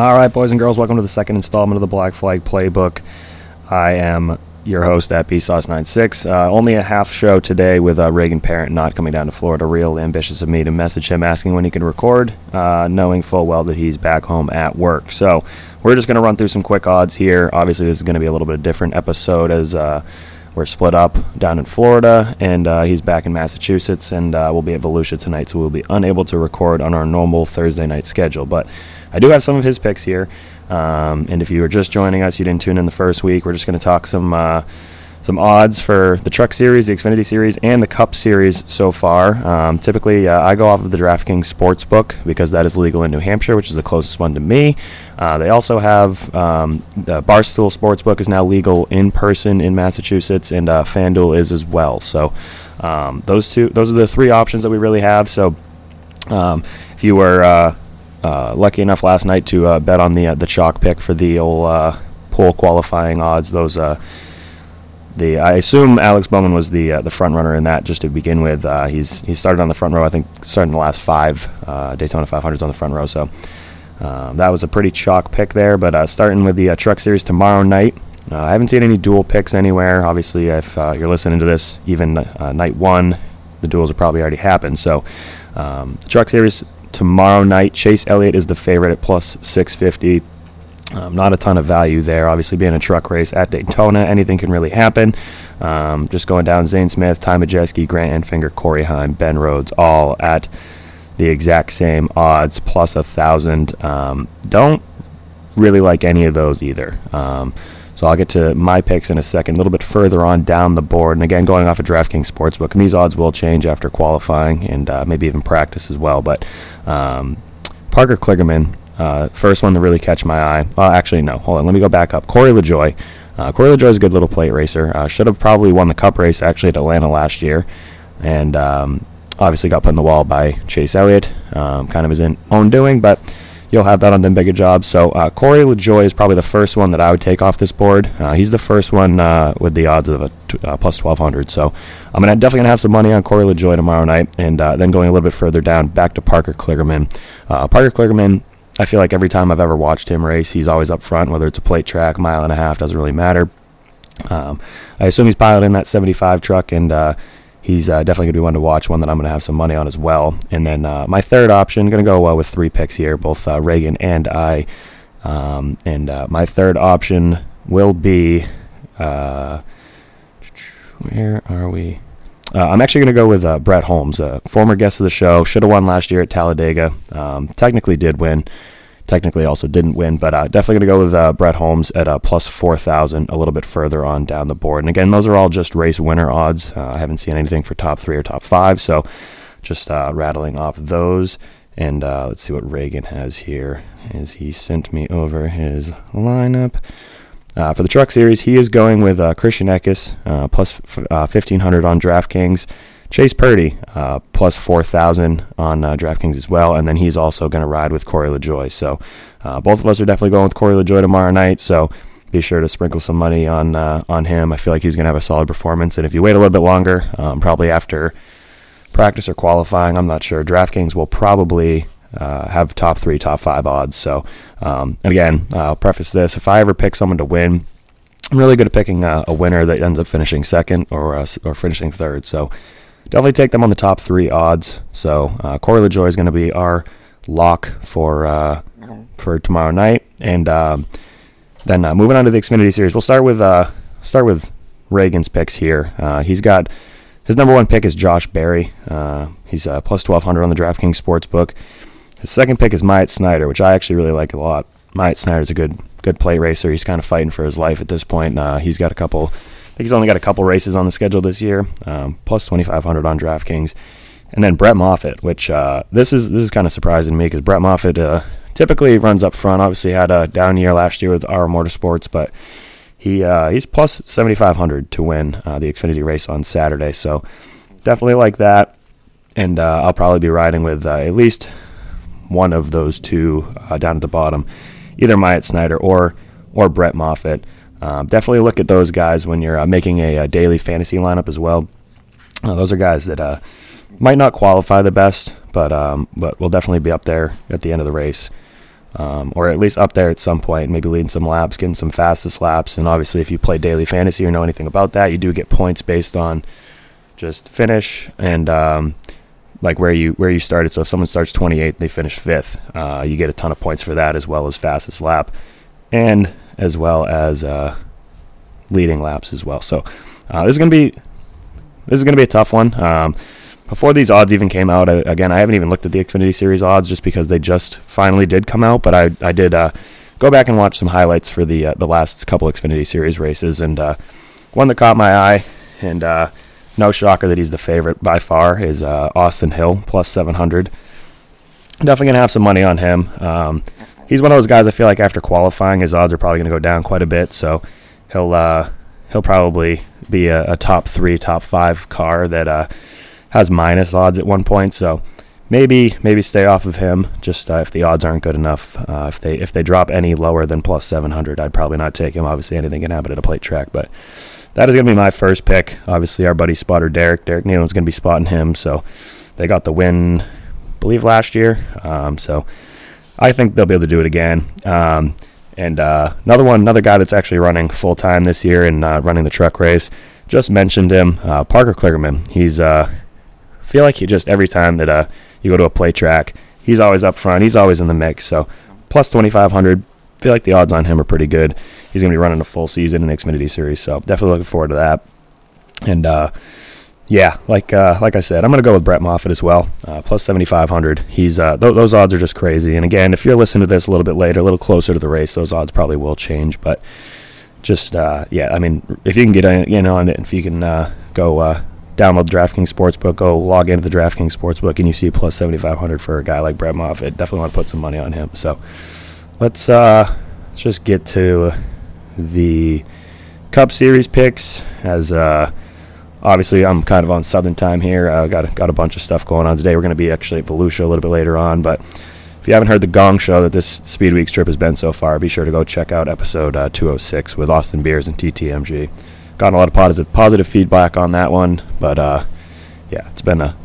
All right, boys and girls, welcome to the second installment of the Black Flag Playbook. I am your host at BSauce96. Uh, only a half show today with uh, Reagan Parent not coming down to Florida. Real ambitious of me to message him asking when he can record, uh, knowing full well that he's back home at work. So we're just going to run through some quick odds here. Obviously, this is going to be a little bit different episode as uh, we're split up down in Florida, and uh, he's back in Massachusetts, and uh, we'll be at Volusia tonight, so we'll be unable to record on our normal Thursday night schedule. But I do have some of his picks here. Um, and if you were just joining us, you didn't tune in the first week, we're just going to talk some uh, some odds for the Truck Series, the Xfinity Series, and the Cup Series so far. Um, typically, uh, I go off of the DraftKings Sportsbook because that is legal in New Hampshire, which is the closest one to me. Uh, they also have um, the Barstool Sportsbook is now legal in person in Massachusetts, and uh, FanDuel is as well. So um, those two, those are the three options that we really have. So um, if you were uh, uh, lucky enough last night to uh, bet on the the chalk pick for the old pool qualifying odds. Those the I assume Alex Bowman was the uh, the front runner in that just to begin with. Uh, he's he started on the front row. I think starting the last five uh, Daytona 500s on the front row. So um, that was a pretty chalk pick there. But uh, starting with the Truck Series tomorrow night. I haven't seen any dual picks anywhere. Obviously, if you're listening to this, even night one, the duels have probably already happened. So, um, Truck Series tomorrow night. Chase Elliott is the favorite at plus 650. Um, not a ton of value there. Obviously, being a truck race at Daytona, anything can really happen. Um, just going down Zane Smith, Ty Majeski, Grant Enfinger, Corey Heim, Ben Rhodes, all at the exact same odds, plus a thousand. Um, don't really like any of those either. Um, so I'll get to my picks in a second, a little bit further on down the board. And again, going off of DraftKings Sportsbook, and these odds will change after qualifying and uh, maybe even practice as well. But um, Parker Kligerman, uh, first one to really catch my eye. Uh, actually, no, hold on, let me go back up. Corey LaJoie. Uh, Corey LaJoie is a good little plate racer. Uh, should have probably won the Cup race actually at Atlanta last year, and um, obviously got put in the wall by Chase Elliott. Um, kind of his own doing, but you'll have that on them bigger jobs. So uh, Corey LaJoie is probably the first one that I would take off this board. Uh, he's the first one uh, with the odds of a t- uh, plus 1200. So I'm gonna definitely gonna have some money on Corey LaJoie tomorrow night, and uh, then going a little bit further down, back to Parker Kligerman. Parker Kligerman. I feel like every time I've ever watched him race, he's always up front, whether it's a plate track, mile and a half, doesn't really matter. Um, I assume he's piloting that 75 truck, and he's uh, definitely going to be one to watch, one that I'm going to have some money on as well. And then uh, my third option, going to go uh, with three picks here, both uh, Reagan and I. Um, and uh, my third option will be uh, where are we? I'm actually going to go with Brett Holmes, a former guest of the show. Should have won last year at Talladega. Um, technically did win technically also didn't win, but uh, definitely going to go with uh, Brett Holmes at uh, plus 4,000 a little bit further on down the board. And again, those are all just race winner odds. Uh, I haven't seen anything for top three or top five, so just uh, rattling off those. And uh, let's see what Reagan has here. As he sent me over his lineup. For the truck series, he is going with Christian Eckes, plus f- 1,500 on DraftKings. Chase Purdy, uh, plus 4,000 on uh, DraftKings as well. And then he's also going to ride with Corey LaJoie. So uh, both of us are definitely going with Corey LaJoie tomorrow night. So be sure to sprinkle some money on uh, on him. I feel like he's going to have a solid performance. And if you wait a little bit longer, um, probably after practice or qualifying, I'm not sure. DraftKings will probably uh, have top three, top five odds. So, um, and again, I'll preface this: if I ever pick someone to win, I'm really good at picking a winner that ends up finishing second or uh, or finishing third. So definitely take them on the top three odds. So uh, Corey LaJoie is going to be our lock for uh, for tomorrow night, and um, then uh, moving on to the Xfinity Series, we'll start with uh, start with Reagan's picks here. Uh, he's got his number one pick is Josh Berry. Uh, he's uh, plus twelve hundred on the DraftKings Sportsbook. His second pick is Myatt Snider, which I actually really like a lot. Myatt is a good good plate racer. He's kind of fighting for his life at this point. he's got a couple I think he's only got a couple races on the schedule this year, um, plus 2,500 on DraftKings. And then Brett Moffitt, which uh, this is this is kind of surprising to me because Brett Moffitt uh, typically runs up front. Obviously had a down year last year with our Motorsports, but he uh, he's plus 7,500 to win uh, the Xfinity race on Saturday. So definitely like that. And uh, I'll probably be riding with uh, at least one of those two down at the bottom, either Myatt Snider or or Brett Moffitt. Um, definitely look at those guys when you're uh, making a, a, daily fantasy lineup as well. Uh, those are guys that uh, might not qualify the best, but um, but will definitely be up there at the end of the race. um, or at least up there at some point, maybe leading some laps, getting some fastest laps. And obviously, if you play daily fantasy or know anything about that, you do get points based on just finish and um, like where you where you started. So if someone starts 28, they finish fifth, uh, you get a ton of points for that, as well as fastest lap, and as well as uh, leading laps as well. So uh, this is gonna be this is gonna be a tough one. Um, before these odds even came out, I, again, I haven't even looked at the Xfinity Series odds just because they just finally did come out. But I, I did uh, go back and watch some highlights for the uh, the last couple Xfinity Series races, and uh, one that caught my eye, and no shocker that he's the favorite by far, is uh, Austin Hill plus 700. Definitely gonna have some money on him. Um, he's one of those guys. I feel like after qualifying, his odds are probably gonna go down quite a bit. So he'll uh, he'll probably be a, a, top three, top five car that has minus odds at one point. So maybe maybe stay off of him just uh, if the odds aren't good enough. Uh, if they if they drop any lower than plus 700, I'd probably not take him. Obviously, anything can happen at a plate track, but that is going to be my first pick. Obviously, our buddy spotter Derek Derek Nealon's going to be spotting him. So they got the win, I believe last year. Um, so I think they'll be able to do it again. Um, and uh, another one, another guy that's actually running full time this year and uh, running the truck race. Just mentioned him, uh, Parker Kligerman. He's uh, feel like he just every time that uh, you go to a plate track, he's always up front. He's always in the mix. So plus 2,500. Feel like the odds on him are pretty good. He's going to be running a full season in the Xfinity Series, so definitely looking forward to that. And uh, yeah, like uh, like I said, I'm going to go with Brett Moffitt as well, uh, plus 7,500. He's uh, th- those odds are just crazy. And again, if you're listening to this a little bit later, a little closer to the race, those odds probably will change. But just uh, yeah, I mean, if you can get in on it, if you can uh, go download the DraftKings Sportsbook, go log into the DraftKings Sportsbook, and you see plus 7,500 for a guy like Brett Moffitt. Definitely want to put some money on him. So let's uh, let's just get to the Cup Series picks. As uh, obviously I'm kind of on Southern time here. I uh, got got a bunch of stuff going on today. We're going to be actually at Volusia a little bit later on, but. If you haven't heard the Gong Show that this Speed Weeks trip has been so far, be sure to go check out episode uh, 206 with Austin Beers and TTMG gotten a lot of positive positive feedback on that one. But uh, yeah, it's been a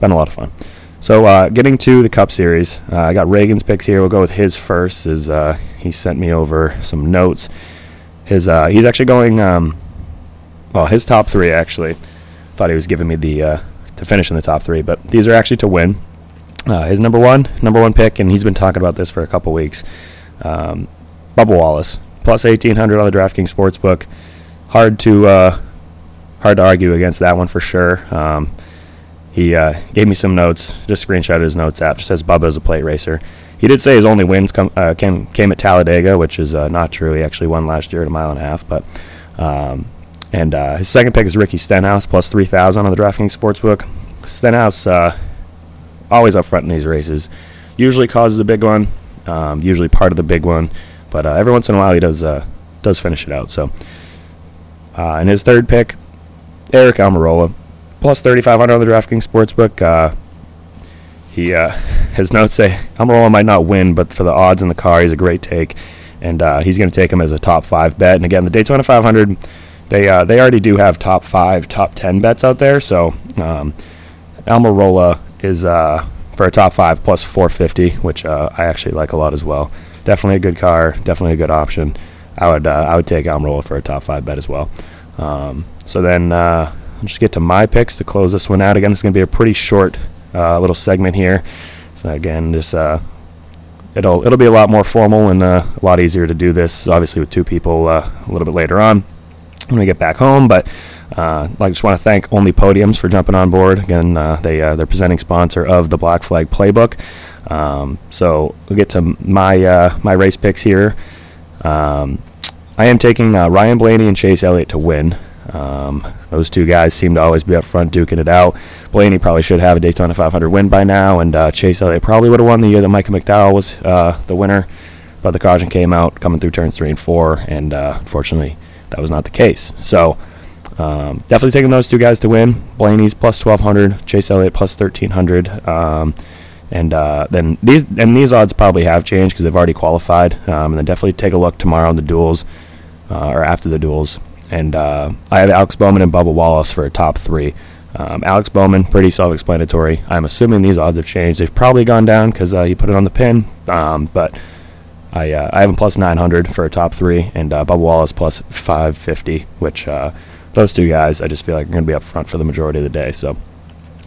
been a lot of fun. So uh, getting to the Cup Series, uh, I got Reagan's picks here. We'll go with his first. Is uh, he sent me over some notes? His uh, he's actually going. Um, well, his top three actually. Thought he was giving me the uh, to finish in the top three, but these are actually to win. his number one number one pick, and he's been talking about this for a couple weeks. Um, Bubba Wallace plus eighteen hundred on the DraftKings Sportsbook hard to uh, hard to argue against that one for sure. Um, he uh, gave me some notes, just screenshotted his notes app. Just says Bubba is a plate racer. He did say his only wins come, uh, came came at Talladega, which is uh, not true. He actually won last year at a mile and a half. But um, and uh, his second pick is Ricky Stenhouse plus three thousand on the DraftKings sportsbook. Stenhouse uh, always up front in these races. Usually causes a big one. Um, usually part of the big one, but every once in a while he does does finish it out. So uh, and his third pick, Eric Almirola, plus 3,500 on the DraftKings Sportsbook. Uh, he uh, his notes say Almirola might not win, but for the odds in the car, he's a great take, and uh, he's going to take him as a top five bet. And again, the Daytona 500, they uh, they already do have top five, top ten bets out there. So um, Almirola is uh, for a top five plus 450, which uh, I actually like a lot as well. Definitely a good car, definitely a good option. I would uh, I would take Almirola for a top five bet as well. Um, so then I'll just get to my picks to close this one out. Again, this is going to be a pretty short uh, little segment here. So again, just uh, it'll it'll be a lot more formal and uh, a lot easier to do this, obviously with two people uh, a little bit later on when we get back home. But uh, I just want to thank Only Podiums for jumping on board. Again, uh, they they're presenting sponsor of the Black Flag Playbook. Um, so we'll get to my my race picks here. Um, I am taking Ryan Blaney and Chase Elliott to win. Um, those two guys seem to always be up front duking it out. Blaney probably should have a Daytona 500 win by now, and uh, Chase Elliott probably would have won the year that Michael McDowell was uh, the winner. But the caution came out coming through turns three and four, and uh, unfortunately, that was not the case. So, um, definitely taking those two guys to win. Blaney's plus 1200, Chase Elliott plus 1300. Um, and uh, then these and these odds probably have changed because they've already qualified. Um, and then definitely take a look tomorrow on the duels uh, or after the duels. And uh, I have Alex Bowman and Bubba Wallace for a top three. Um, Alex Bowman, pretty self-explanatory. I'm assuming these odds have changed. They've probably gone down because uh, he put it on the pin, um, but I uh, I have him plus 900 for a top three, and uh, Bubba Wallace plus 550, which uh, those two guys I just feel like are going to be up front for the majority of the day. So,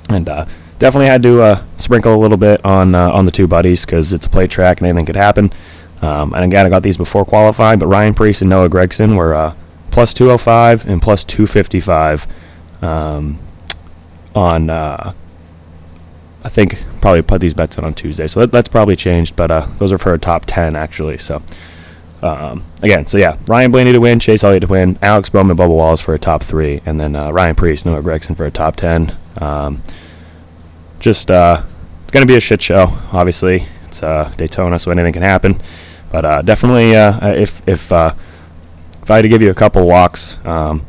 and uh, definitely had to uh, sprinkle a little bit on uh, on the two buddies because it's a plate track and anything could happen. Um, and again, I got these before qualifying, but Ryan Preece and Noah Gragson were uh, plus 205 and plus 255 um, on. Uh, I think probably put these bets in on Tuesday, so that, that's probably changed. But uh, those are for a top 10 actually. So um, again, so yeah, Ryan Blaney to win, Chase Elliott to win, Alex Bowman, Bubba Wallace for a top three, and then uh, Ryan Preece, Noah Gragson for a top 10. Um, just uh, it's going to be a shit show. Obviously, it's uh, Daytona, so anything can happen. But uh, definitely, uh, if if uh, if I had to give you a couple walks, um,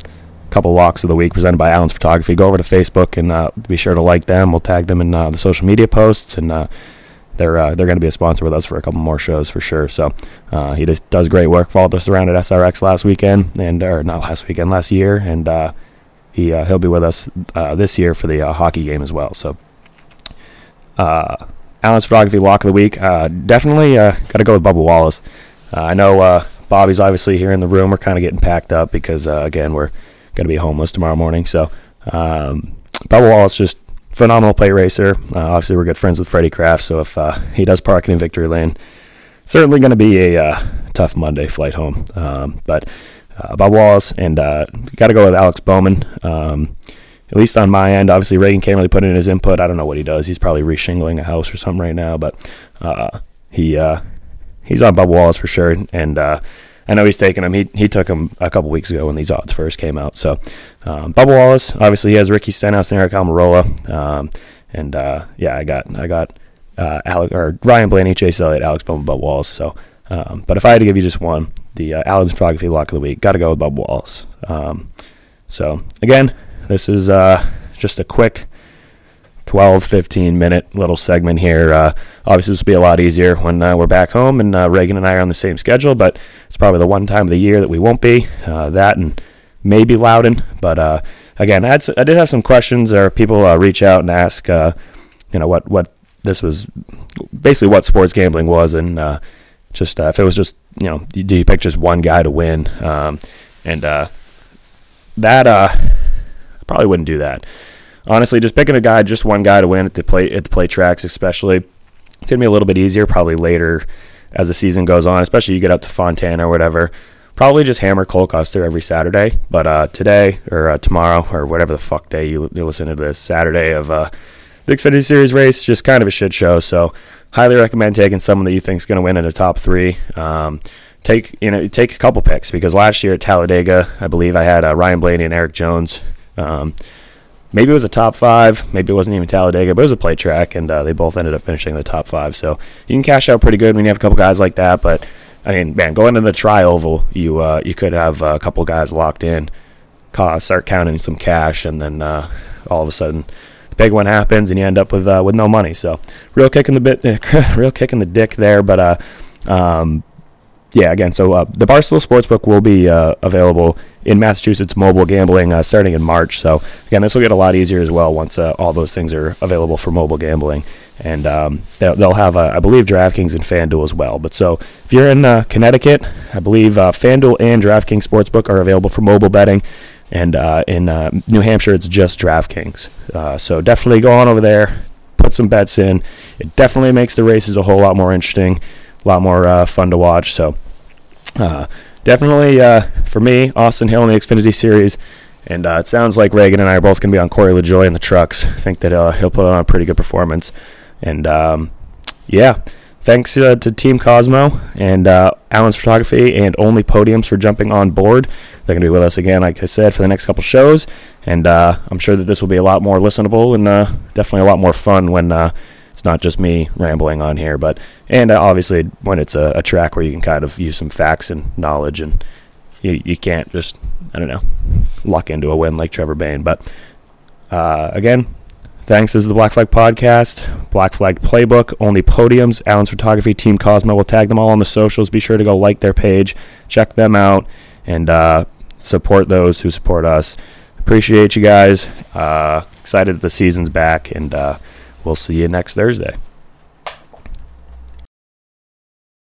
couple walks of the week presented by Allen's Photography, go over to Facebook and uh, be sure to like them. We'll tag them in uh, the social media posts, and uh, they're uh, they're going to be a sponsor with us for a couple more shows for sure. So uh, he just does great work. Followed us around at SRX last weekend, and or not last weekend, last year, and uh, he he'll be with us this year for the hockey game as well. So Allen's photography lock of the week. Definitely got to go with Bubba Wallace. Uh, I know uh, Bobby's obviously here in the room. We're kind of getting packed up because uh, again we're going to be homeless tomorrow morning. So um, Bubba Wallace just phenomenal plate racer. Uh, obviously we're good friends with Freddie Kraft. So if uh, he does parking in Victory Lane, certainly going to be a uh, tough Monday flight home. Um, but uh, Bob Wallace and uh, got to go with Alex Bowman. Um, at least on my end, obviously Reagan can't really put in his input. I don't know what he does. He's probably reshingling a house or something right now, but uh, he uh, he's on Bob Wallace for sure. And uh, I know he's taking him. He he took him a couple weeks ago when these odds first came out. So um, Bob Wallace, obviously he has Ricky Stenhouse and Eric Almirola. Um, and uh, yeah, I got I got uh, Alec, or Ryan Blaney, Chase Elliott, Alex Bowman, Bob Wallace. So, um, but if I had to give you just one, the uh, Allen's photography lock of the week, got to go with Bob Wallace. Um, so again, this is uh, just a quick 12, 15 minute little segment here. Uh, obviously, this will be a lot easier when uh, we're back home and uh, Reagan and I are on the same schedule, but it's probably the one time of the year that we won't be. Uh, that and maybe Loudon. But uh, again, I, had I did have some questions or people uh, reach out and ask, you know, what, what this was basically what sports gambling was and just if it was just, you know, do you pick just one guy to win? Um, and that, I probably wouldn't do that honestly, just picking a guy, just one guy to win at the plate at the plate tracks, especially, it's gonna be a little bit easier probably later as the season goes on, especially you get up to Fontana or whatever. Probably just hammer Cole Custer every Saturday, but uh, today or uh, tomorrow or whatever the fuck day you, you listen to this Saturday of uh, the Xfinity Series race, just kind of a shit show. So highly recommend taking someone that you think is going to win in the top three. Um, take you know take a couple picks because last year at Talladega, I believe I had uh, Ryan Blaney and Eric Jones. Um, maybe it was a top five, maybe it wasn't even Talladega, but it was a plate track, and uh, they both ended up finishing the top five. So you can cash out pretty good when you have a couple guys like that. But I mean, man, going into the tri oval, you uh, you could have a couple guys locked in, start counting some cash, and then uh, all of a sudden. The big one happens, and you end up with uh, with no money. So, real kick in the bit, real kick in the dick there. But uh, um, yeah, again, so uh, the Barstool Sportsbook will be uh, available in Massachusetts mobile gambling uh, starting in March. So again, this will get a lot easier as well once uh, all those things are available for mobile gambling. And um, they'll, they'll have, uh, I believe, DraftKings and FanDuel as well. But so if you're in uh, Connecticut, I believe uh, FanDuel and DraftKings Sportsbook are available for mobile betting. And uh, in New Hampshire, it's just DraftKings. So definitely go on over there, put some bets in. It definitely makes the races a whole lot more interesting, a lot more fun to watch. So definitely uh, for me, Austin Hill in the Xfinity Series. And uh, it sounds like Reagan and I are both going to be on Corey LaJoie in the trucks. I think that uh, he'll put on a pretty good performance. And um, yeah, thanks uh, to Team Cosmo and uh, Allen's Photography and Only Podiums for jumping on board. They're going to be with us again, like I said, for the next couple shows. And uh, I'm sure that this will be a lot more listenable and definitely a lot more fun when it's not just me rambling on here. But and obviously when it's a, a track where you can kind of use some facts and knowledge and you, you can't just I don't know luck into a win like Trevor Bayne. But uh, again, thanks. This is the Black Flag Podcast, Black Flag Playbook, only podiums. Allen's Photography, Team Cosmo. We'll tag them all on the socials. Be sure to go like their page, check them out, and uh, support those who support us. Appreciate you guys. Uh, excited that the season's back, and uh, we'll see you next Thursday.